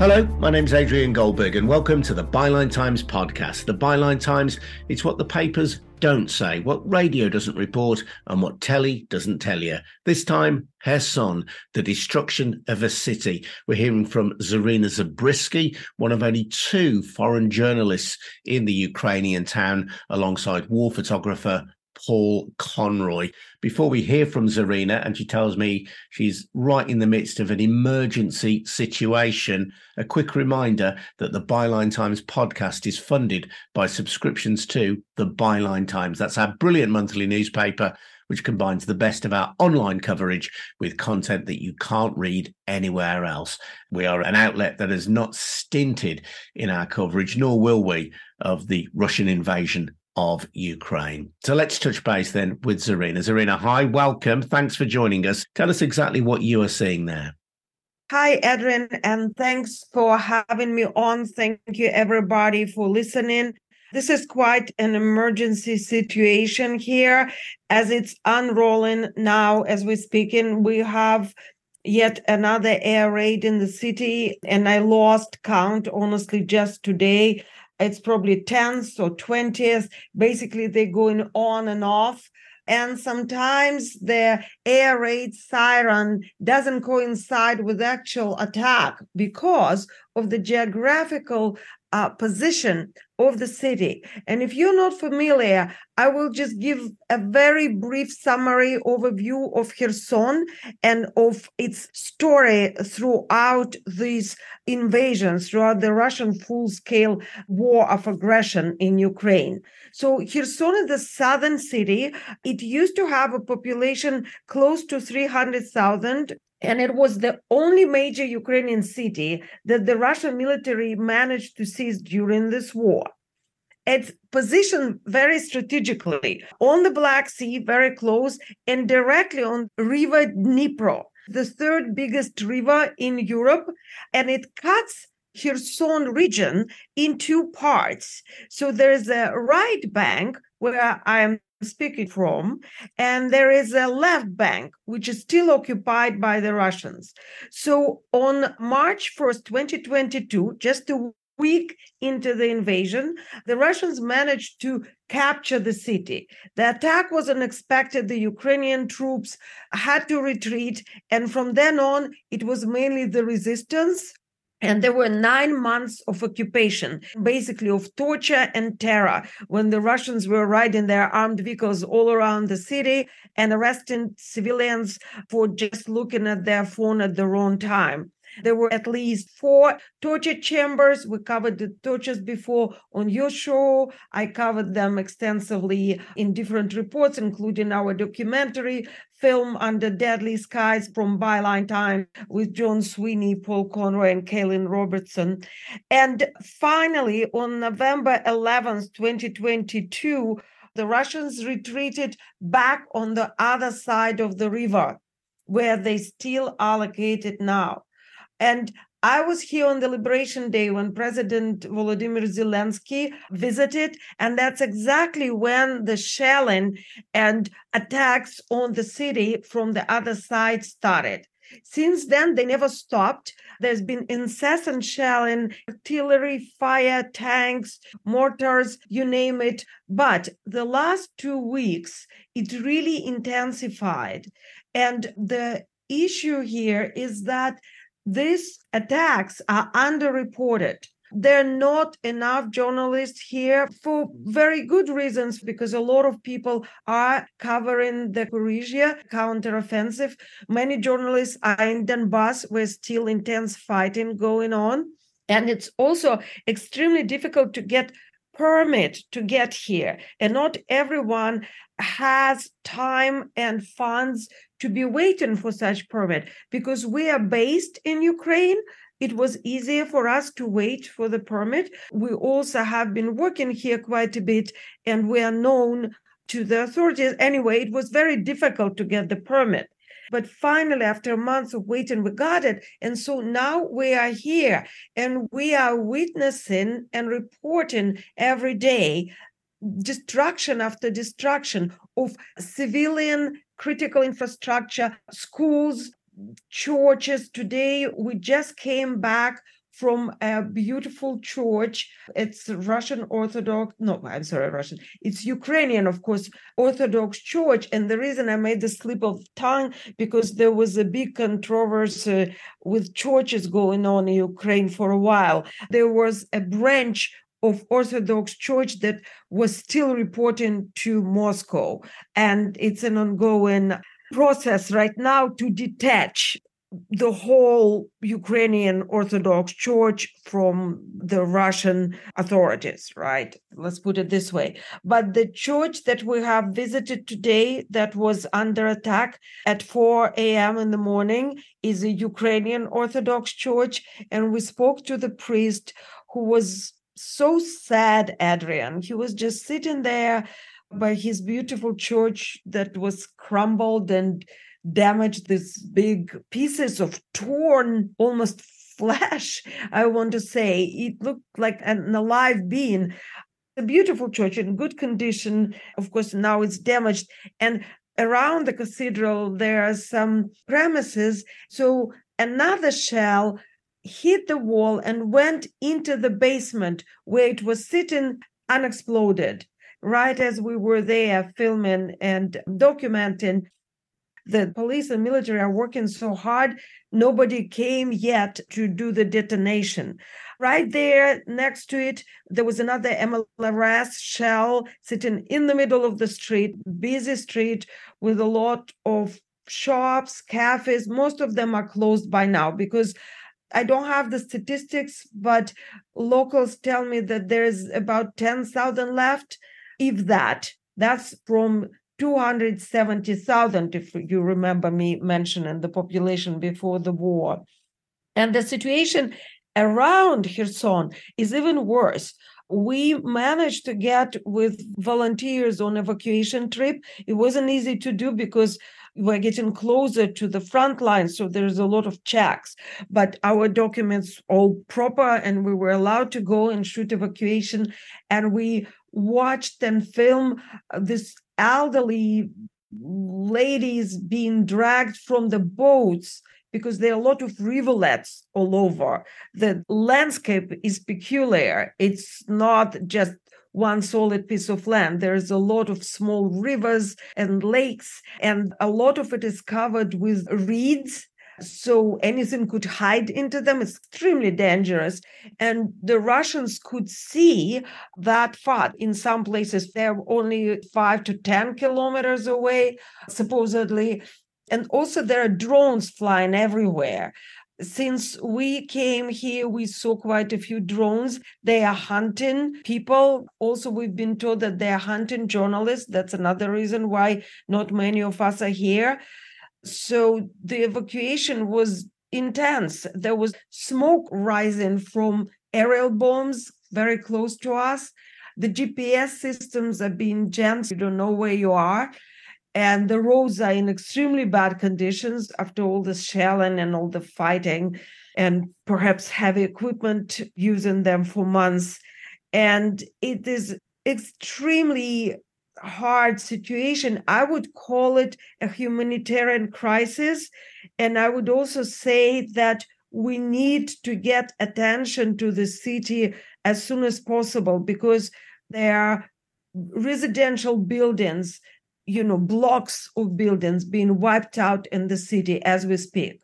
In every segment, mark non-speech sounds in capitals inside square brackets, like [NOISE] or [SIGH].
Hello, my name's Adrian Goldberg, and welcome to the Byline Times podcast. The Byline Times, it's what the papers don't say, what radio doesn't report, and what telly doesn't tell you. This time, Kherson, the destruction of a city. We're hearing from Zarina Zabrisky, one of only two foreign journalists in the Ukrainian town, alongside war photographer Paul Conroy. Before we hear from Zarina, and she tells me she's right in the midst of an emergency situation, a quick reminder that the Byline Times podcast is funded by subscriptions to the Byline Times. That's our brilliant monthly newspaper which combines the best of our online coverage with content that you can't read anywhere else. We are an outlet that has not stinted in our coverage, nor will we, of the Russian invasion of Ukraine. So let's touch base then with Zarina. Zarina, hi, welcome. Thanks for joining us. Tell us exactly what you are seeing there. Hi, Adrian, and thanks for having me on. Thank you, everybody, for listening. This is quite an emergency situation here as it's unrolling now as we're speaking. We have yet another air raid in the city, and I lost count, honestly, just today it's probably 10th or 20th. Basically, they're going on and off. And sometimes the air raid siren doesn't coincide with actual attack because of the geographical uh, position of the city. And if you're not familiar, I will just give a very brief summary overview of Kherson and of its story throughout these invasions, throughout the Russian full scale war of aggression in Ukraine. So, Kherson is the southern city. It used to have a population close to 300,000 and it was the only major Ukrainian city that the Russian military managed to seize during this war. It's positioned very strategically on the Black Sea, very close, and directly on River Dnipro, the third biggest river in Europe, and it cuts Kherson region in two parts. So there's a right bank where I'm speaking from, and there is a left bank, which is still occupied by the Russians. So on March 1st, 2022, just a week into the invasion, the Russians managed to capture the city. The attack was unexpected. The Ukrainian troops had to retreat. And from then on, it was mainly the resistance and there were nine months of occupation, basically of torture and terror, when the Russians were riding their armed vehicles all around the city and arresting civilians for just looking at their phone at the wrong time. There were at least four torture chambers. We covered the tortures before on your show. I covered them extensively in different reports, including our documentary film Under Deadly Skies from Byline Time with John Sweeney, Paul Conroy, and Kaylin Robertson. And finally, on November 11th, 2022, the Russians retreated back on the other side of the river, where they still are located now. And I was here on the Liberation Day when President Volodymyr Zelensky visited, and that's exactly when the shelling and attacks on the city from the other side started. Since then, they never stopped. There's been incessant shelling, artillery fire, tanks, mortars, you name it. But the last two weeks, it really intensified. And the issue here is that these attacks are underreported. There are not enough journalists here for very good reasons because a lot of people are covering the Zaporizhzhia counteroffensive. Many journalists are in Donbass where still intense fighting going on. And it's also extremely difficult to get permit to get here. And not everyone has time and funds to be waiting for such permit because we are based in Ukraine. It was easier for us to wait for the permit. We also have been working here quite a bit and we are known to the authorities. Anyway, it was very difficult to get the permit. But finally, after months of waiting, we got it. And so now we are here and we are witnessing and reporting every day destruction after destruction of civilian critical infrastructure, schools, churches. Today, we just came back from a beautiful church. It's Russian Orthodox, no, I'm sorry, Russian. It's Ukrainian, of course, Orthodox Church. And the reason I made the slip of tongue because there was a big controversy with churches going on in Ukraine for a while. There was a branch of Orthodox Church that was still reporting to Moscow. And it's an ongoing process right now to detach the whole Ukrainian Orthodox Church from the Russian authorities, right? Let's put it this way. But the church that we have visited today, that was under attack at 4 a.m. in the morning, is a Ukrainian Orthodox Church. And we spoke to the priest who was so sad, Adrian. He was just sitting there by his beautiful church that was crumbled and damaged these big pieces of torn almost flesh i want to say. It looked like an alive being. A beautiful church in good condition. Of course now it's damaged. And around the cathedral there are some premises. So another shell hit the wall and went into the basement where it was sitting unexploded right as we were there filming and documenting. The police and military are working so hard nobody came yet to do the detonation. Right there next to it there was another mlrs shell sitting in the middle of the street busy street with a lot of shops cafes. Most of them are closed by now because I don't have the statistics, but locals tell me that there's about 10,000 left, if that. That's from 270,000, if you remember me mentioning the population before the war. And the situation around Kherson is even worse. We managed to get with volunteers on evacuation trip. It wasn't easy to do because we're getting closer to the front line, so there's a lot of checks. But our documents all proper, and we were allowed to go and shoot evacuation. And we watched and film uh, this elderly ladies being dragged from the boats because there are a lot of rivulets all over. The landscape is peculiar. It's not just one solid piece of land. There's a lot of small rivers and lakes, and a lot of it is covered with reeds so anything could hide into them. It's extremely dangerous. And the Russians could see that far. In some places, they're only five to 10 kilometers away, supposedly. And also, there are drones flying everywhere. Since we came here, we saw quite a few drones. They are hunting people. Also, we've been told that they are hunting journalists. That's another reason why not many of us are here. So the evacuation was intense. There was smoke rising from aerial bombs very close to us. The GPS systems are being jammed. You don't know where you are. And the roads are in extremely bad conditions after all the shelling and all the fighting, and perhaps heavy equipment using them for months. And it is extremely hard situation. I would call it a humanitarian crisis. And I would also say that we need to get attention to the city as soon as possible because there are residential buildings, you know, blocks of buildings being wiped out in the city as we speak.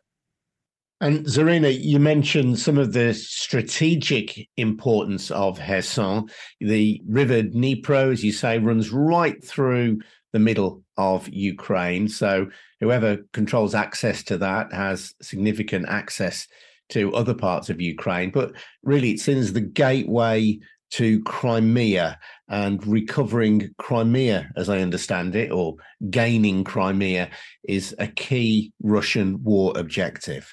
And Zarina, you mentioned some of the strategic importance of Kherson. The river Dnipro, as you say, runs right through the middle of Ukraine. So whoever controls access to that has significant access to other parts of Ukraine. But really, it's seen as the gateway to Crimea and recovering Crimea, as I understand it, or gaining Crimea, is a key Russian war objective.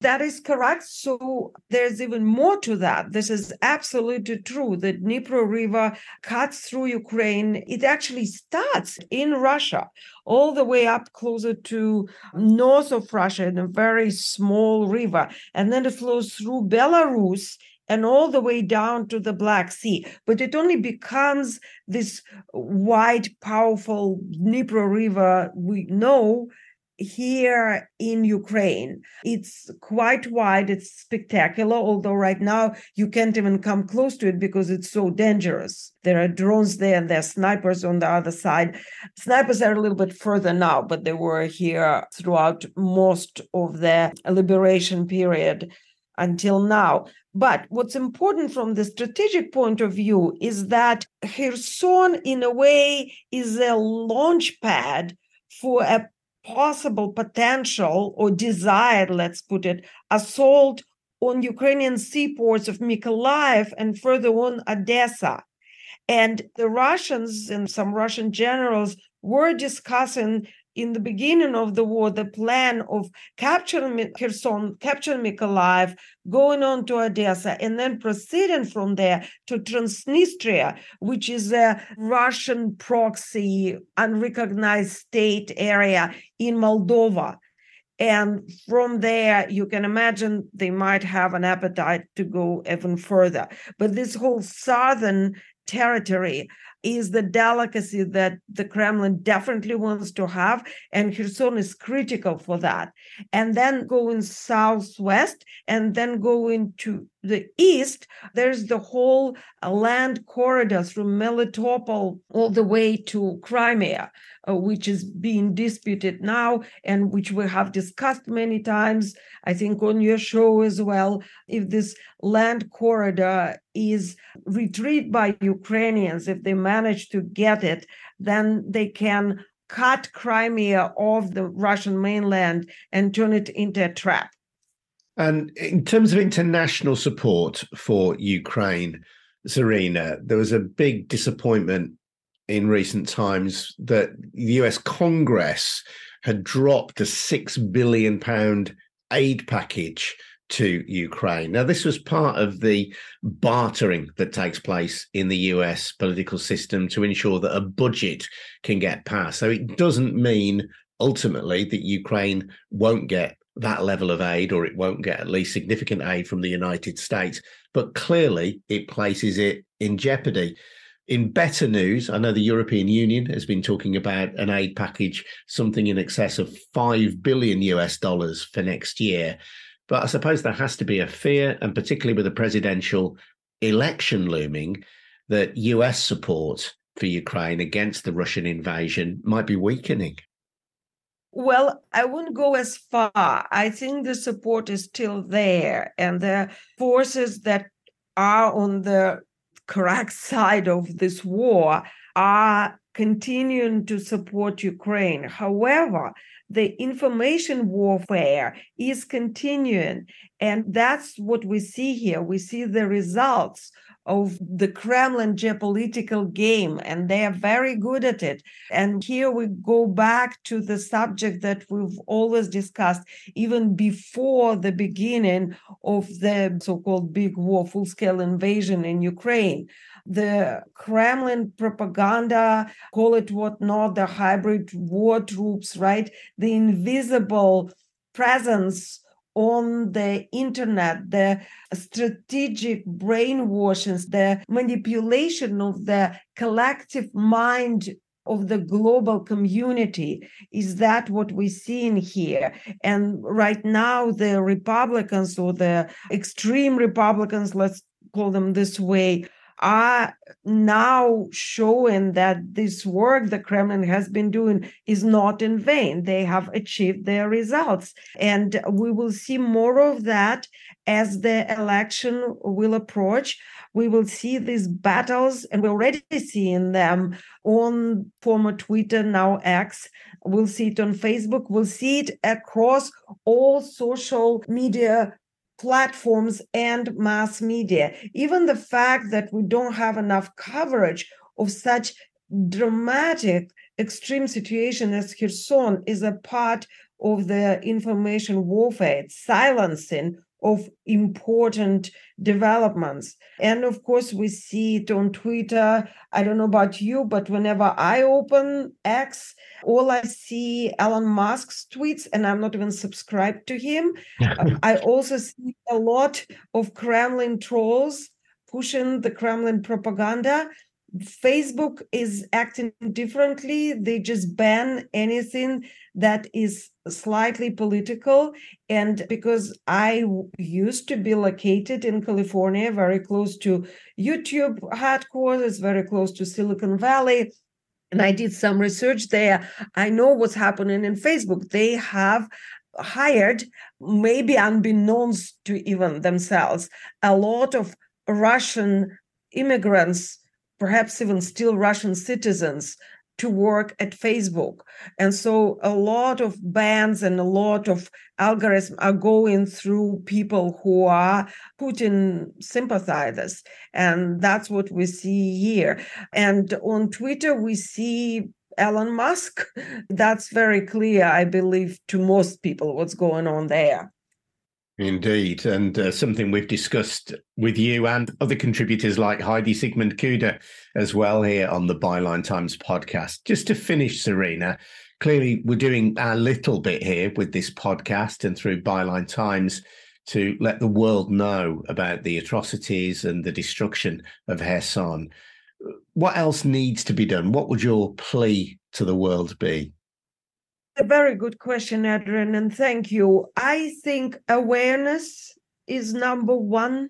That is correct. So there's even more to that. This is absolutely true. The Dnipro River cuts through Ukraine. It actually starts in Russia, all the way up closer to north of Russia in a very small river. And then it flows through Belarus and all the way down to the Black Sea. But it only becomes this wide, powerful Dnipro River we know here in Ukraine. It's quite wide, it's spectacular, although right now you can't even come close to it because it's so dangerous. There are drones there and there are snipers on the other side. Snipers are a little bit further now, but they were here throughout most of the liberation period until now. But what's important from the strategic point of view is that Kherson, in a way, is a launch pad for a possible potential or desired, let's put it, assault on Ukrainian seaports of Mykolaiv and further on Odessa. And the Russians and some Russian generals were discussing in the beginning of the war the plan of capturing Kherson, capturing Mykolaiv, going on to Odessa, and then proceeding from there to Transnistria, which is a Russian proxy, unrecognized state area in Moldova. And from there, you can imagine they might have an appetite to go even further. But this whole southern territory is the delicacy that the Kremlin definitely wants to have, and Kherson is critical for that. And then going southwest and then going to the east, there's the whole land corridor through Melitopol all the way to Crimea, uh, which is being disputed now and which we have discussed many times, I think on your show as well. If this land corridor is retrieved by Ukrainians, if they manage to get it, then they can cut Crimea off the Russian mainland and turn it into a trap. And in terms of international support for Ukraine, Zarina, there was a big disappointment in recent times that the US Congress had dropped a six billion pound aid package to Ukraine. Now, this was part of the bartering that takes place in the US political system to ensure that a budget can get passed. So it doesn't mean ultimately that Ukraine won't get that level of aid or it won't get at least significant aid from the United States, but clearly it places it in jeopardy. In better news, I know the European Union has been talking about an aid package, something in excess of 5 billion US dollars for next year. But I suppose there has to be a fear, and particularly with a presidential election looming, that US support for Ukraine against the Russian invasion might be weakening. Well, I wouldn't go as far. I think the support is still there, and the forces that are on the correct [LAUGHS] side of this war are continuing to support Ukraine. However, the information warfare is continuing. And that's what we see here. We see the results of the Kremlin geopolitical game, and they are very good at it. And here we go back to the subject that we've always discussed, even before the beginning of the so called big war, full scale invasion in Ukraine. The Kremlin propaganda, call it what not, the hybrid war troops, right? The invisible presence on the internet, the strategic brainwashings, the manipulation of the collective mind of the global community. Is that what we see in here? And right now, the Republicans or the extreme Republicans, let's call them this way, are now showing that this work the Kremlin has been doing is not in vain. They have achieved their results. And we will see more of that as the election will approach. We will see these battles, and we're already seeing them on former Twitter, now X. We'll see it on Facebook. We'll see it across all social media platforms and mass media. Even the fact that we don't have enough coverage of such dramatic extreme situation as Kherson is a part of the information warfare. It's silencing of important developments. And of course, we see it on Twitter. I don't know about you, but whenever I open X, all I see Elon Musk's tweets, and I'm not even subscribed to him. [LAUGHS] I also see a lot of Kremlin trolls pushing the Kremlin propaganda. Facebook is acting differently. They just ban anything that is slightly political. And because I used to be located in California, very close to YouTube headquarters, very close to Silicon Valley, and I did some research there. I know what's happening in Facebook. They have hired, maybe unbeknownst to even themselves, a lot of Russian immigrants perhaps even still Russian citizens to work at Facebook. And so a lot of bans and a lot of algorithms are going through people who are Putin sympathizers. And that's what we see here. And on Twitter, we see Elon Musk. [LAUGHS] That's very clear, I believe, to most people what's going on there. Indeed, and uh, something we've discussed with you and other contributors like Heidi Siegmund Cuda as well here on the Byline Times podcast. Just to finish, Zarina, clearly we're doing our little bit here with this podcast and through Byline Times to let the world know about the atrocities and the destruction of Kherson. What else needs to be done? What would your plea to the world be? A very good question, Adrian, and thank you. I think awareness is number one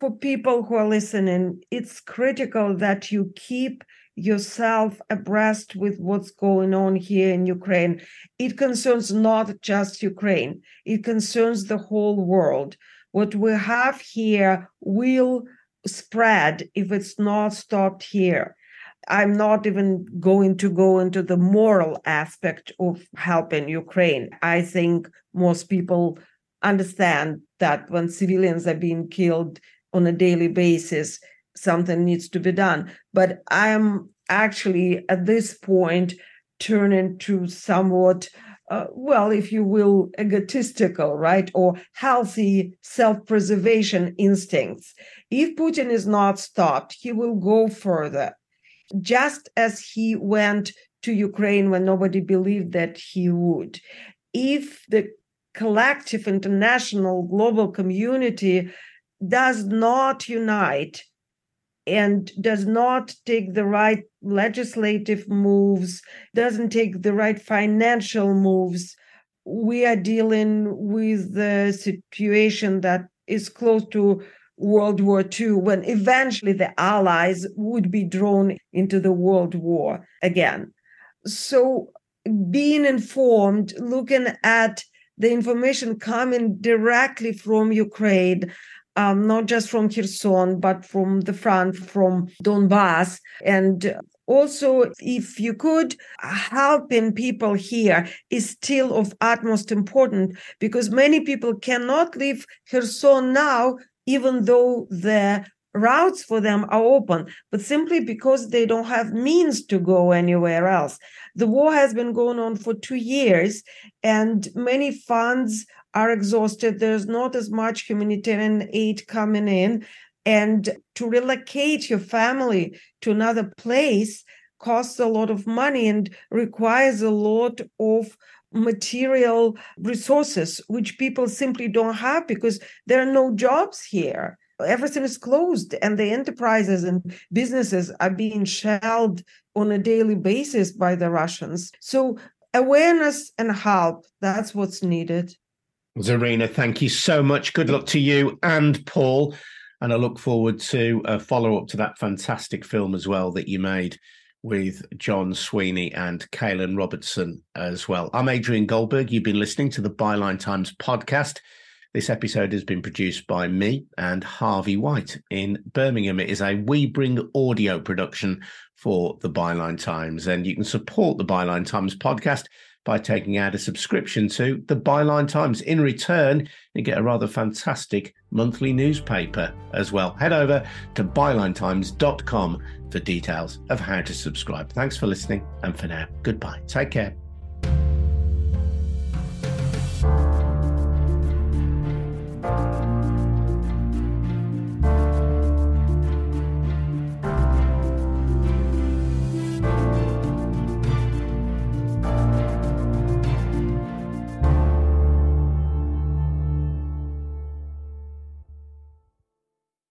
for people who are listening. It's critical that you keep yourself abreast with what's going on here in Ukraine. It concerns not just Ukraine, it concerns the whole world. What we have here will spread if it's not stopped here. I'm not even going to go into the moral aspect of helping Ukraine. I think most people understand that when civilians are being killed on a daily basis, something needs to be done. But I'm actually at this point turning to somewhat, uh, well, if you will, egotistical, right? Or healthy self preservation instincts. If Putin is not stopped, he will go further just as he went to Ukraine when nobody believed that he would. If the collective international global community does not unite and does not take the right legislative moves, doesn't take the right financial moves, we are dealing with the situation that is close to World War II, when eventually the Allies would be drawn into the World War again. So, being informed, looking at the information coming directly from Ukraine, um, not just from Kherson, but from the front, from Donbass. And also, if you could, helping people here is still of utmost importance because many people cannot leave Kherson now even though the routes for them are open, but simply because they don't have means to go anywhere else. The war has been going on for two years, and many funds are exhausted. There's not as much humanitarian aid coming in. And to relocate your family to another place costs a lot of money and requires a lot of material resources which people simply don't have because there are no jobs here. Everything is closed and the enterprises and businesses are being shelled on a daily basis by the russians. So awareness and help that's what's needed. Zarina thank you so much. Good luck to you and paul. And i look forward to a follow-up to that fantastic film as well that you made with John Sweeney and Kaylin Robertson as well. I'm Adrian Goldberg. You've been listening to the Byline Times podcast. This episode has been produced by me and Harvey White in Birmingham. It is a We Bring audio production for the Byline Times, and you can support the Byline Times podcast by taking out a subscription to the Byline Times. In return, you get a rather fantastic monthly newspaper as well. Head over to bylinetimes.com for details of how to subscribe. Thanks for listening, and for now, goodbye. Take care.